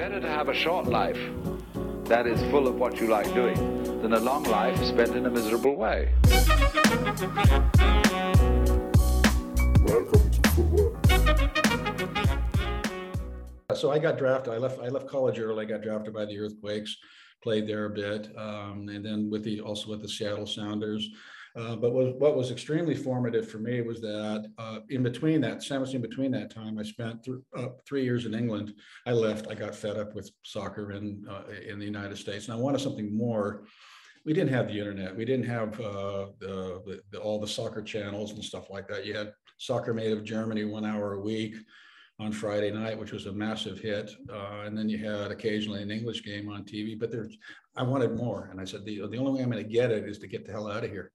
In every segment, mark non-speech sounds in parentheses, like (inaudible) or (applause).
Better to have a short life that is full of what you like doing than a long life spent in a miserable way. Welcome to football. So I got drafted. I left. I left college early. I got drafted by the Earthquakes. Played there a bit, um, and then with the also with the Seattle Sounders. Uh, but was, what was extremely formative for me was that uh, in between that, sandwiched in between that time, I spent th- uh, three years in England. I left. I got fed up with soccer in uh, in the United States, and I wanted something more. We didn't have the internet. We didn't have uh, the, the, all the soccer channels and stuff like that. You had Soccer Made in Germany one hour a week on Friday night, which was a massive hit. Uh, and then you had occasionally an English game on TV, but there's, I wanted more. And I said, the, the only way I'm going to get it is to get the hell out of here.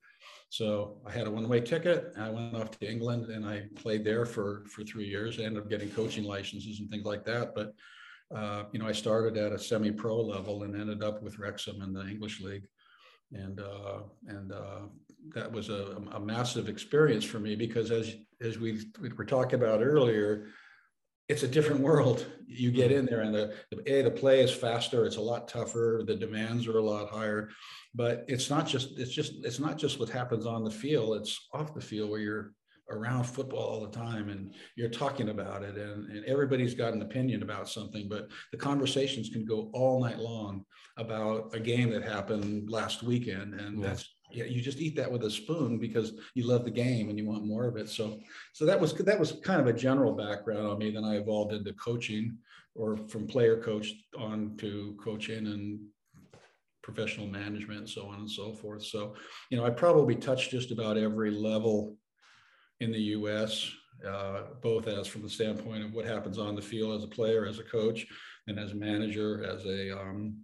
So I had a one-way ticket. I went off to England and I played there for, for three years. I ended up getting coaching licenses and things like that. But, uh, you know, I started at a semi-pro level and ended up with Wrexham in the English league. And, uh, and uh, that was a, a massive experience for me because as, as we, we were talking about earlier, it's a different world. You get mm-hmm. in there, and the, the a the play is faster. It's a lot tougher. The demands are a lot higher, but it's not just it's just it's not just what happens on the field. It's off the field where you're around football all the time and you're talking about it and, and everybody's got an opinion about something but the conversations can go all night long about a game that happened last weekend and yeah. that's you just eat that with a spoon because you love the game and you want more of it. So, so that was that was kind of a general background on me. Then I evolved into coaching, or from player coach on to coaching and professional management and so on and so forth. So, you know, I probably touched just about every level in the U.S., uh, both as from the standpoint of what happens on the field as a player, as a coach, and as a manager, as a um,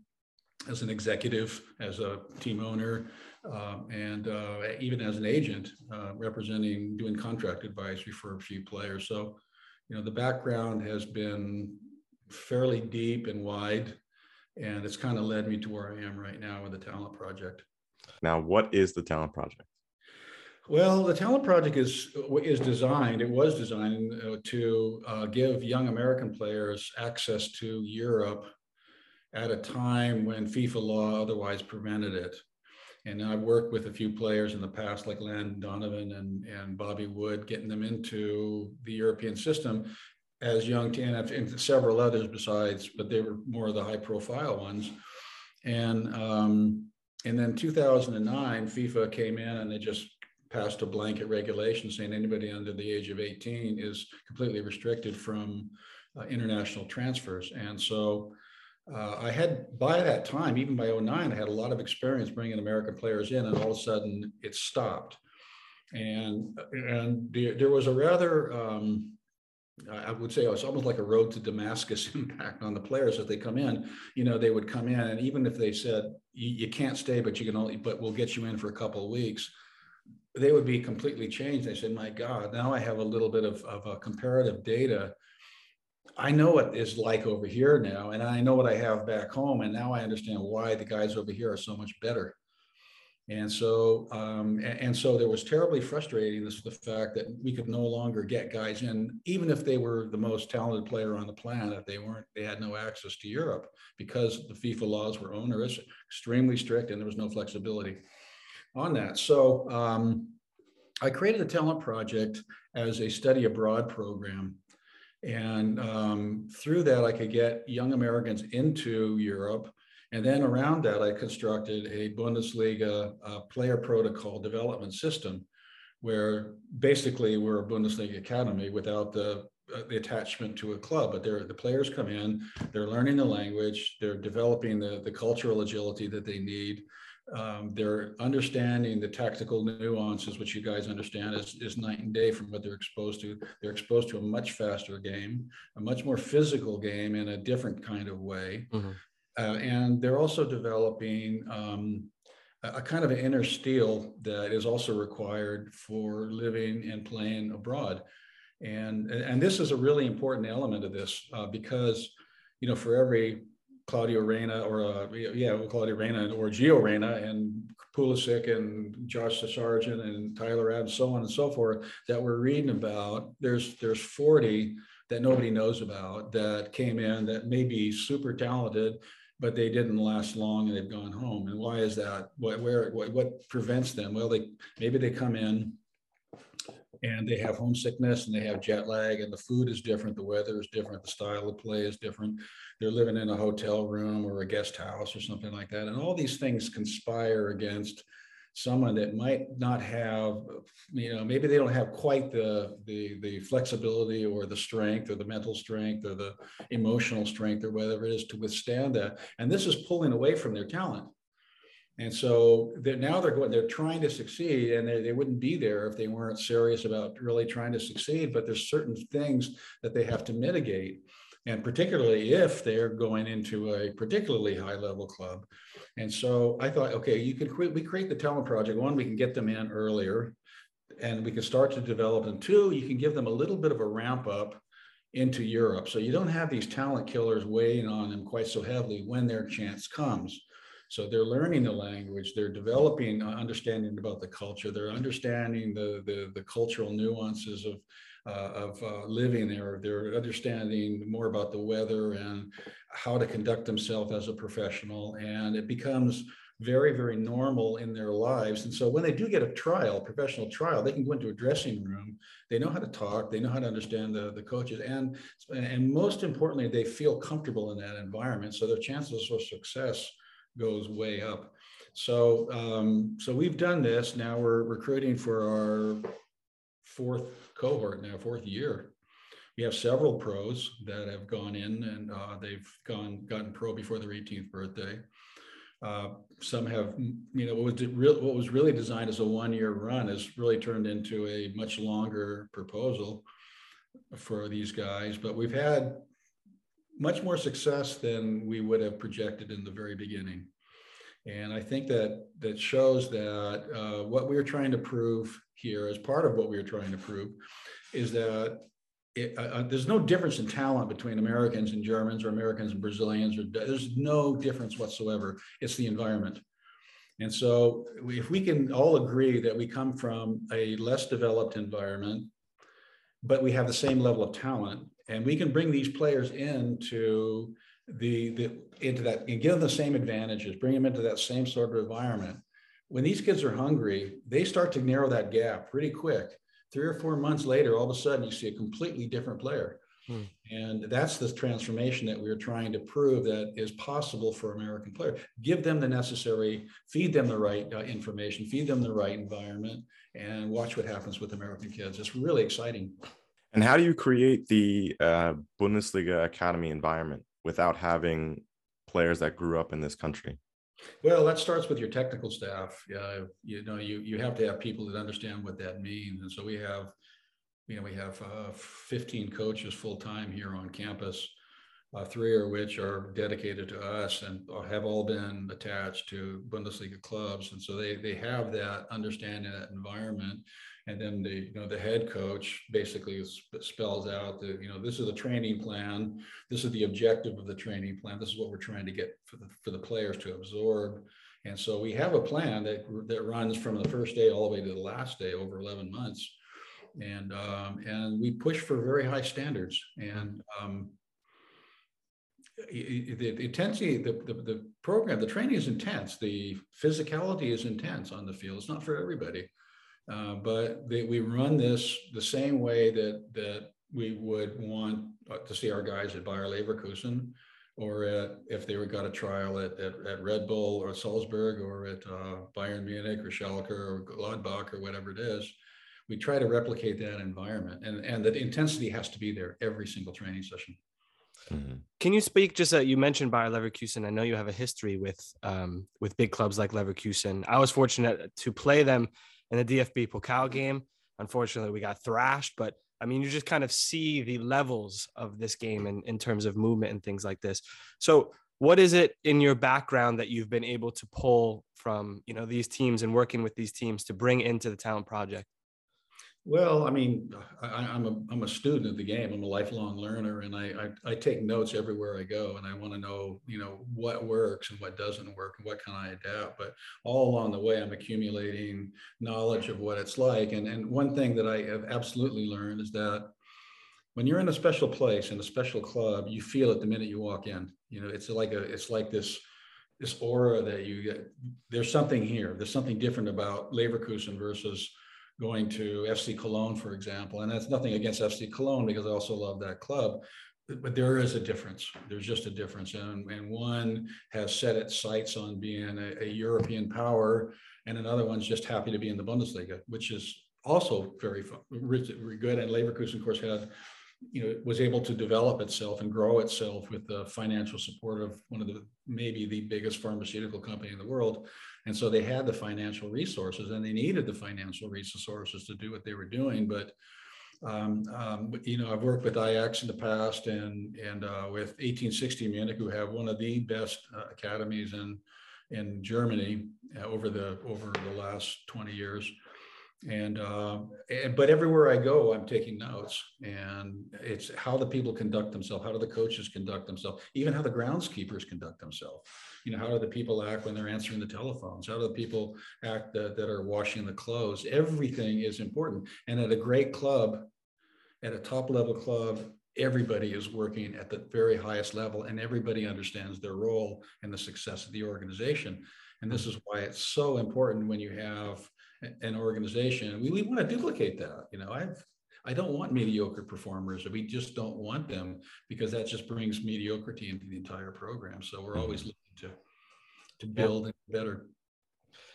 as an executive, as a team owner, um, and uh, even as an agent uh, representing doing contract advisory for a few players. So, you know, the background has been fairly deep and wide, and it's kind of led me to where I am right now with the Talent Project. Now, what is the Talent Project? Well, the Talent Project is is designed. It was designed uh, to uh, give young American players access to Europe at a time when FIFA law otherwise prevented it. And I've worked with a few players in the past, like Landon Donovan and, and Bobby Wood, getting them into the European system as young TNF and several others besides, but they were more of the high profile ones. And um, and then 2009, FIFA came in and they just passed a blanket regulation saying anybody under the age of 18 is completely restricted from uh, international transfers. And so uh, I had by that time, even by 09, I had a lot of experience bringing American players in, and all of a sudden it stopped. And and there was a rather, um, I would say, it was almost like a road to Damascus (laughs) impact on the players as they come in. You know, they would come in, and even if they said you, can't stay, but you can only, but we'll get you in for a couple of weeks, they would be completely changed. They said, "My God, now I have a little bit of, of a comparative data." I know what it's like over here now, and I know what I have back home, and now I understand why the guys over here are so much better. And so, um, and, so there was terribly frustrating this the fact that we could no longer get guys in, even if they were the most talented player on the planet, they weren't, they had no access to Europe because the FIFA laws were onerous, extremely strict, and there was no flexibility on that. So um, I created the Talent Project as a study abroad program and um, through that, I could get young Americans into Europe. And then around that, I constructed a Bundesliga uh, player protocol development system where basically we're a Bundesliga academy without the, uh, the attachment to a club. But the players come in, they're learning the language, they're developing the, the cultural agility that they need um, they're understanding the tactical nuances, which you guys understand is, is night and day from what they're exposed to. They're exposed to a much faster game, a much more physical game in a different kind of way. Mm-hmm. Uh, and they're also developing um, a, a, kind of an inner steel that is also required for living and playing abroad. And, and this is a really important element of this uh, because, you know, for every Claudio Reyna or uh, yeah, Claudio Reyna or Gio Reyna and Pulisic and Josh Sargent and Tyler Adams, so on and so forth that we're reading about. There's there's 40 that nobody knows about that came in that may be super talented, but they didn't last long and they've gone home. And why is that? What, where, what, what prevents them? Well, they maybe they come in and they have homesickness and they have jet lag and the food is different the weather is different the style of play is different. They're living in a hotel room or a guest house or something like that and all these things conspire against someone that might not have you know maybe they don't have quite the the the flexibility or the strength or the mental strength or the emotional strength or whatever it is to withstand that. And this is pulling away from their talent and so now they're going they're trying to succeed and they, they wouldn't be there if they weren't serious about really trying to succeed but there's certain things that they have to mitigate and particularly if they're going into a particularly high level club. And so I thought, okay, you could create, we create the talent project. One, we can get them in earlier and we can start to develop. And two, you can give them a little bit of a ramp up into Europe. So you don't have these talent killers weighing on them quite so heavily when their chance comes. So they're learning the language, they're developing understanding about the culture, they're understanding the, the, the cultural nuances of uh, of uh, living there. They're understanding more about the weather and how to conduct themselves as a professional. And it becomes very, very normal in their lives. And so when they do get a trial, professional trial, they can go into a dressing room. They know how to talk. They know how to understand the, the coaches. And, and most importantly, they feel comfortable in that environment. So their chances of success goes way up. So, um, so we've done this. Now we're recruiting for our fourth cohort now, fourth year. We have several pros that have gone in and uh, they've gone gotten pro before their 18th birthday. Uh, some have, you know, what was, real, what was really designed as a one-year run has really turned into a much longer proposal for these guys. But we've had much more success than we would have projected in the very beginning. And I think that that shows that uh, what we are trying to prove here, as part of what we are trying to prove, is that it, uh, uh, there's no difference in talent between Americans and Germans or Americans and Brazilians. Or there's no difference whatsoever. It's the environment. And so, if we can all agree that we come from a less developed environment, but we have the same level of talent, and we can bring these players into the, the into that and give them the same advantages, bring them into that same sort of environment. When these kids are hungry, they start to narrow that gap pretty quick. Three or four months later, all of a sudden you see a completely different player. Hmm. And that's the transformation that we're trying to prove that is possible for American players. Give them the necessary, feed them the right uh, information, feed them the right environment, and watch what happens with American kids. It's really exciting. And how do you create the uh, Bundesliga academy environment? without having players that grew up in this country? Well, that starts with your technical staff. Yeah, you know, you you have to have people that understand what that means, and so we have, you know, we have uh, 15 coaches full time here on campus, uh, three of which are dedicated to us and have all been attached to Bundesliga clubs, and so they they have that understanding that environment, and then the you know the head coach basically spells out that, you know this is the training plan. This is the objective of the training plan. This is what we're trying to get for the for the players to absorb. And so we have a plan that that runs from the first day all the way to the last day over 11 months. And um, and we push for very high standards. And um, the, intensity the, the, the program the training is intense the physicality is intense on the field it's not for everybody uh, but they, we run this the same way that that we would want to see our guys at Bayer Leverkusen, or at, if they were got a trial at, at, at, Red Bull or Salzburg or at uh, Bayern Munich or Schalke or Gladbach or whatever it is. We try to replicate that environment, and and the intensity has to be there every single training session. Mm-hmm. Can you speak just uh, you mentioned Bayer Leverkusen? I know you have a history with um, with big clubs like Leverkusen. I was fortunate to play them in the DFB Pokal game. Unfortunately, we got thrashed, but I mean, you just kind of see the levels of this game in, in terms of movement and things like this. So, what is it in your background that you've been able to pull from you know these teams and working with these teams to bring into the talent project? Well, I mean, I, am a I'm a student of the game. I'm a lifelong learner, and I, I, I take notes everywhere I go, and I want to know you know what works and what doesn't work, and what can I adapt. But all along the way, I'm accumulating knowledge of what it's like. And and one thing that I have absolutely learned is that when you're in a special place in a special club, you feel it the minute you walk in. You know, it's like a it's like this this aura that you get. There's something here. There's something different about Leverkusen versus going to FC Cologne, for example. And that's nothing against FC Cologne because I also love that club. But there is a difference. There's just a difference. And, and one has set its sights on being a, a European power, and another one's just happy to be in the Bundesliga, which is also very, fun, very good. And Leverkusen, of course, had you know was able to develop itself and grow itself with the financial support of one of the maybe the biggest pharmaceutical company in the world and so they had the financial resources and they needed the financial resources to do what they were doing. But um, um, you know i've worked with Ajax in the past and and uh, with 1860 munich who have one of the best uh, academies in in germany uh, over the over the last 20 years and, uh, and but everywhere I go, I'm taking notes, and it's how the people conduct themselves, how do the coaches conduct themselves, even how the groundskeepers conduct themselves. You know, how do the people act when they're answering the telephones? How do the people act that, that are washing the clothes? Everything is important. And at a great club, at a top level club, everybody is working at the very highest level, and everybody understands their role and the success of the organization. And this is why it's so important when you have an organization. We, we want to duplicate that. You know, I've I don't want mediocre performers. We just don't want them because that just brings mediocrity into the entire program. So we're always looking to to build better.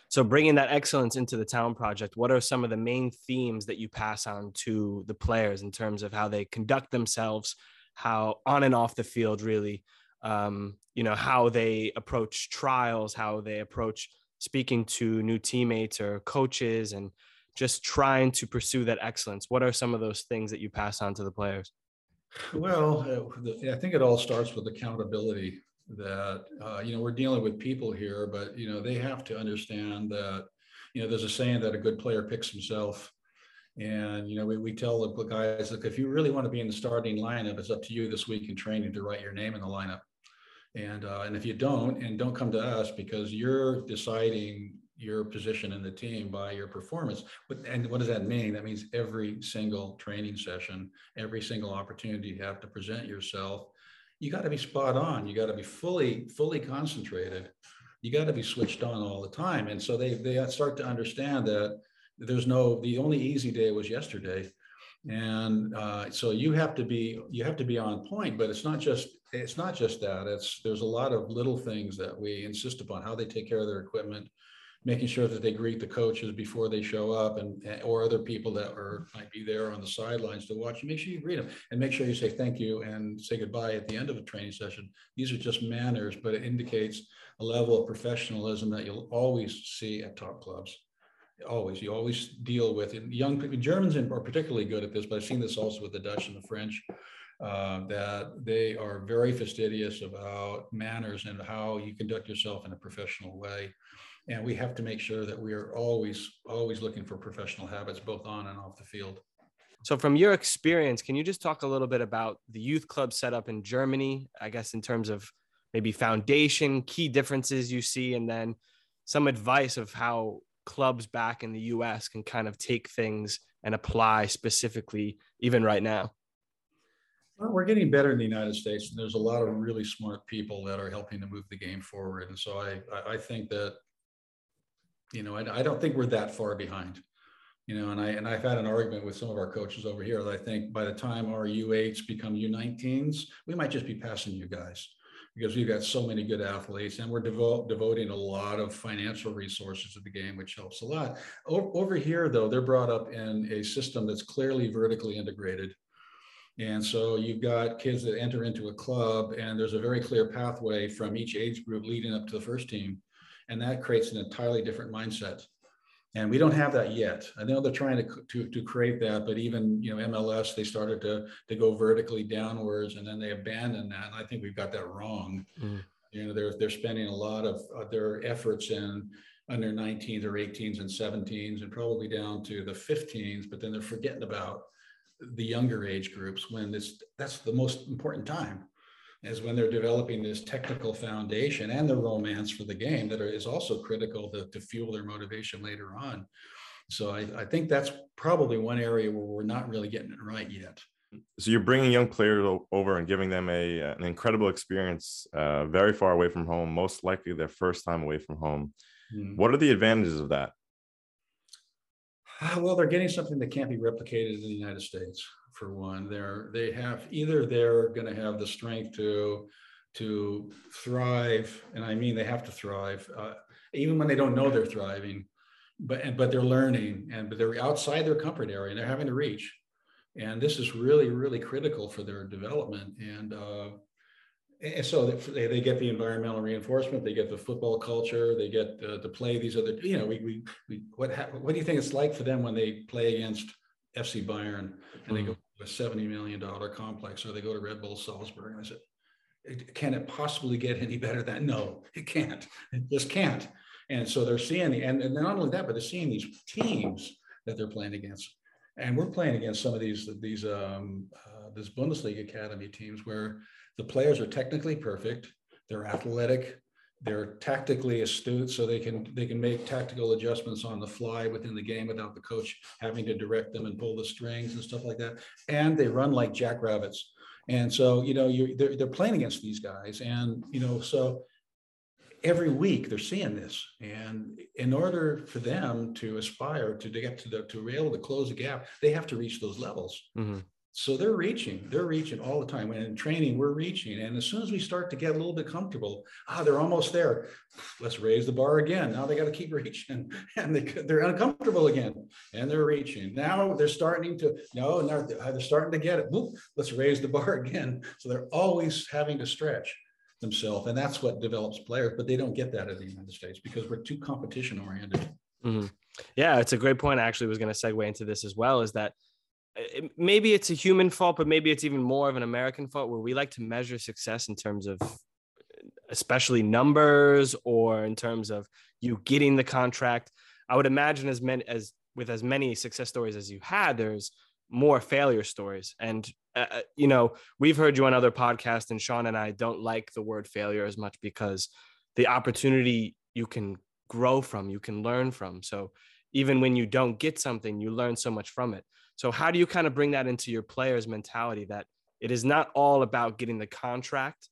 So bringing that excellence into the talent project, what are some of the main themes that you pass on to the players in terms of how they conduct themselves, how on and off the field, really, um, you know, how they approach trials, how they approach speaking to new teammates or coaches and just trying to pursue that excellence. What are some of those things that you pass on to the players? Well uh, i think it all starts with accountability that uh, you know we're dealing with people here but you know they have to understand that you know there's a saying that a good player picks himself. And you know we, we tell the guys look if you really want to be in the starting lineup it's up to you this week in training to write your name in the lineup and, uh, and if you don't, and don't come to us because you're deciding your position in the team by your performance. And what does that mean? That means every single training session, every single opportunity you have to present yourself, you got to be spot on. You got to be fully, fully concentrated. You got to be switched on all the time. And so they, they start to understand that there's no, the only easy day was yesterday and uh, so you have to be you have to be on point but it's not just it's not just that it's there's a lot of little things that we insist upon how they take care of their equipment making sure that they greet the coaches before they show up and or other people that are might be there on the sidelines to watch. Make sure you greet them and make sure you say thank you and say goodbye at the end of a training session. These are just manners but it indicates a level of professionalism that you'll always see at top clubs. Always. You always deal with it. young germans are particularly good at this but i've seen this also with the dutch and the french uh, that they are very fastidious about manners and how you conduct yourself in a professional way and we have to make sure that we are always always looking for professional habits both on and off the field so from your experience can you just talk a little bit about the youth club setup in germany i guess in terms of maybe foundation key differences you see and then some advice of how clubs back in the US can kind of take things and apply specifically even right now? Well, we're getting better in the United States, and there's a lot of really smart people that are helping to move the game forward. And so I, I think that, you know, I, I don't think we're that far behind. You know, and I and I've had an argument with some of our coaches over here that I think by the time our U8s become U19s, we might just be passing you guys because we've got so many good athletes and we're devo- devoting a lot of financial resources to the game, which helps a lot. O- over here, though, they're brought up in a system that's clearly vertically integrated. And so you've got kids that enter into a club, and there's a very clear pathway from each age group leading up to the first team. And that creates an entirely different mindset and we don't have that yet. I know they're trying to, to, to create that, but even you know MLS they started to to go vertically downwards, and then they abandoned that. And I think we've got that wrong. Mm. You know, they're they're spending a lot of uh, their efforts in under 19s or 18s and 17s, and probably down to the 15s, but then they're forgetting about the younger age groups when this that's the most important time is when they're developing this technical foundation and the romance for the game that are, is also critical to, to fuel their motivation later on. So I, I think that's probably one area where we're not really getting it right yet. So you're bringing young players over and giving them a an incredible experience, uh, very far away from home, most likely their first time away from home. Mm. What are the advantages of that? (sighs) Well, they're getting something that can't be replicated in the United States. For one, they're they have either they're going to have the strength to to thrive, and I mean they have to thrive, uh, even when they don't know they're thriving, but but they're learning and but they're outside their comfort area and they're having to reach, and this is really really critical for their development and. Uh, and so they, they get the environmental reinforcement, they get the football culture, they get uh, to play these other, you know, we, we, we what, what do you think it's like for them when they play against FC Bayern and mm-hmm. they go to a $70 million complex or they go to Red Bull Salzburg? And I said, can it possibly get any better than no it can't it just can't and so they're seeing the and, and not only that but they're seeing these teams that they're playing against and we're playing against some of these these um uh, this bundesliga academy teams where the players are technically perfect. They're athletic. They're tactically astute, so they can they can make tactical adjustments on the fly within the game without the coach having to direct them and pull the strings and stuff like that. And they run like jackrabbits. And so you know you they're, they're playing against these guys, and you know so every week they're seeing this and in order for them to aspire to, get to the to be able to close the gap they have to reach those levels mm-hmm. So they're reaching, they're reaching all the time. And in training, we're reaching. And as soon as we start to get a little bit comfortable, ah, they're almost there. Let's raise the bar again. Now they got to keep (laughs) reaching and they, they're uncomfortable again and they're reaching. Now they're starting to, no, they're starting to get it. Let's raise the bar (laughs) again. So they're always having to stretch themselves. And that's what develops players, but they don't get that in the United States because we're too competition oriented. Mm-hmm. Yeah, it's a great point. I actually was going to segue into this as well is that maybe it's a human fault, but maybe it's even more of an American fault where we like to measure success in terms of especially numbers or in terms of you getting the contract. I would imagine as many as with as many success stories as you had, there's more failure stories. And uh, uh, you know, we've heard you on other podcasts, and Sean and I don't like the word failure as much because the opportunity you can grow from, you can learn from. So even when you don't get something, you learn so much from it. So how do you kind of bring that into your players' mentality that it is not all about getting the contract,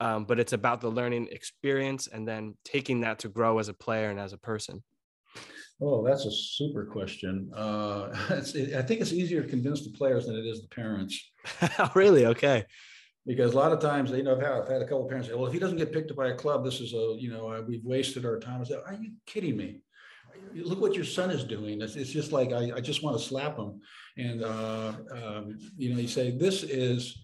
um, but it's about the learning experience and then taking that to grow as a player and as a person? Oh, that's a super question. Uh, (laughs) I think it's easier to convince the players than it is the parents. (laughs) really? Okay. Because a lot of times, you know, I've had, I've had a couple of parents say, "Well, if he doesn't get picked up by a club, this is a, you know, uh, we've wasted our time." I said, "Are you kidding me? look what your son is doing. It's, it's just like, I, I, just want to slap him. And, uh, um, you know, you say, this is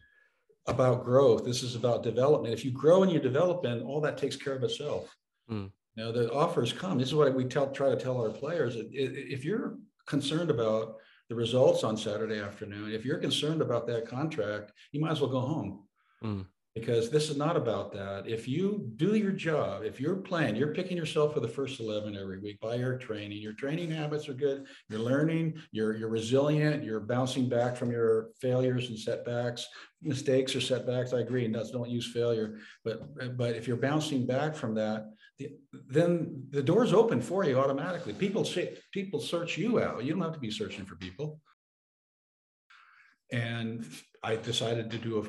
about growth. This is about development. If you grow in your development, all that takes care of itself. Mm. You know, the offers come. This is what we tell, try to tell our players. If you're concerned about the results on Saturday afternoon, if you're concerned about that contract, you might as well go home. Mm because this is not about that. If you do your job, if you're playing, you're picking yourself for the first 11 every week by your training. Your training habits are good. You're learning, you're, you're resilient, you're bouncing back from your failures and setbacks, mistakes or setbacks. I agree, and don't use failure. But, but if you're bouncing back from that, then the door's open for you automatically. People, say, people search you out. You don't have to be searching for people. And I decided to do a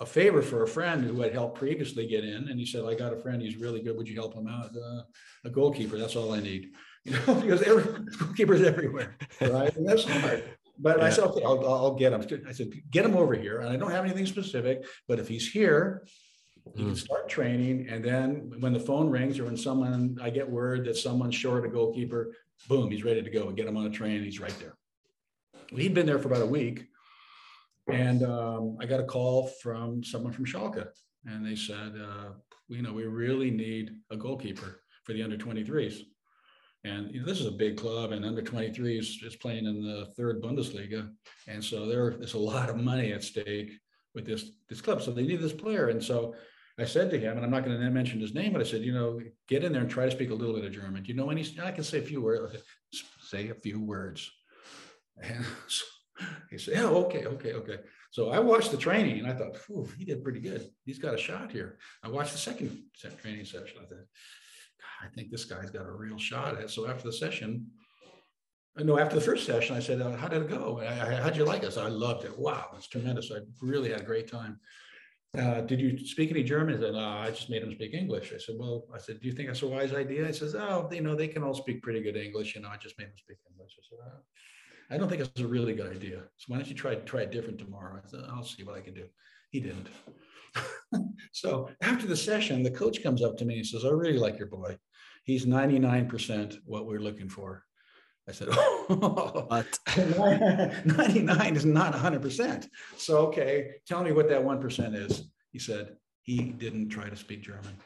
a favor for a friend who had helped previously get in, and he said, "I got a friend. He's really good. Would you help him out? Uh, a goalkeeper. That's all I need." (laughs) You know, because every goalkeepers everywhere, right? And that's hard. But yeah. I said, "Okay, I'll, I'll get him." I said, "Get him over here." And I don't have anything specific, but if he's here, he can hmm. start training. And then when the phone rings or when someone, I get word that someone's short a goalkeeper, boom, he's ready to go. And get him on a train. He's right there. He'd been there for about a week. And um, I got a call from someone from Schalke, and they said, uh, you know, we really need a goalkeeper for the under 23s. And you know, this is a big club, and under 23s is playing in the third Bundesliga, and so there's a lot of money at stake with this this club. So they need this player, and so I said to him, and I'm not going to mention his name, but I said, you know, get in there and try to speak a little bit of German. Do you know any? I can say a few words. Say a few words. And so (laughs) he said, yeah, okay, okay, okay. So I watched the training and I thought, he did pretty good. He's got a shot here. I watched the second training session. I thought, I think this guy's got a real shot at it. So after the session, no, after the first session, I said, uh, "How did it go? how'd you like us?" I loved it. Wow, it's tremendous. I really had a great time. Uh, did you speak any German? He said, no, I just made them speak English. I said, well, I said, do you think that's a wise idea? He says, oh, you know, they can all speak pretty good English. You know, I just made them speak English. I said, oh. I don't think it's a really good idea. So why don't you try try it different tomorrow? I said, I'll see what I can do. He didn't. (laughs) so after the session, the coach comes up to me and says, I really like your boy. He's 99% what we're looking for. I said, (laughs) oh, but (laughs) 99 is not 100%. So, okay, tell me what that 1% is. He said, he didn't try to speak German.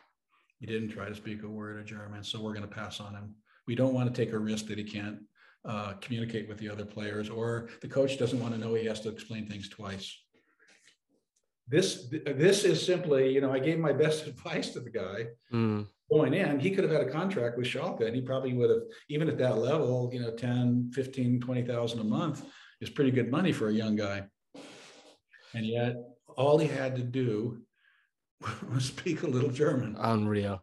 He didn't try to speak a word of German. So, we're going to pass on him. We don't want to take a risk that he can't uh, communicate with the other players, or the coach doesn't want to know he has to explain things twice. This, this is simply, you know, I gave my best (laughs) advice to the guy. Mm going in, he could have had a contract with Schalke and he probably would have, even at that level, you know, 10, 15, 20,000 a month is pretty good money for a young guy. And yet all he had to do (laughs) was speak a little German. Unreal.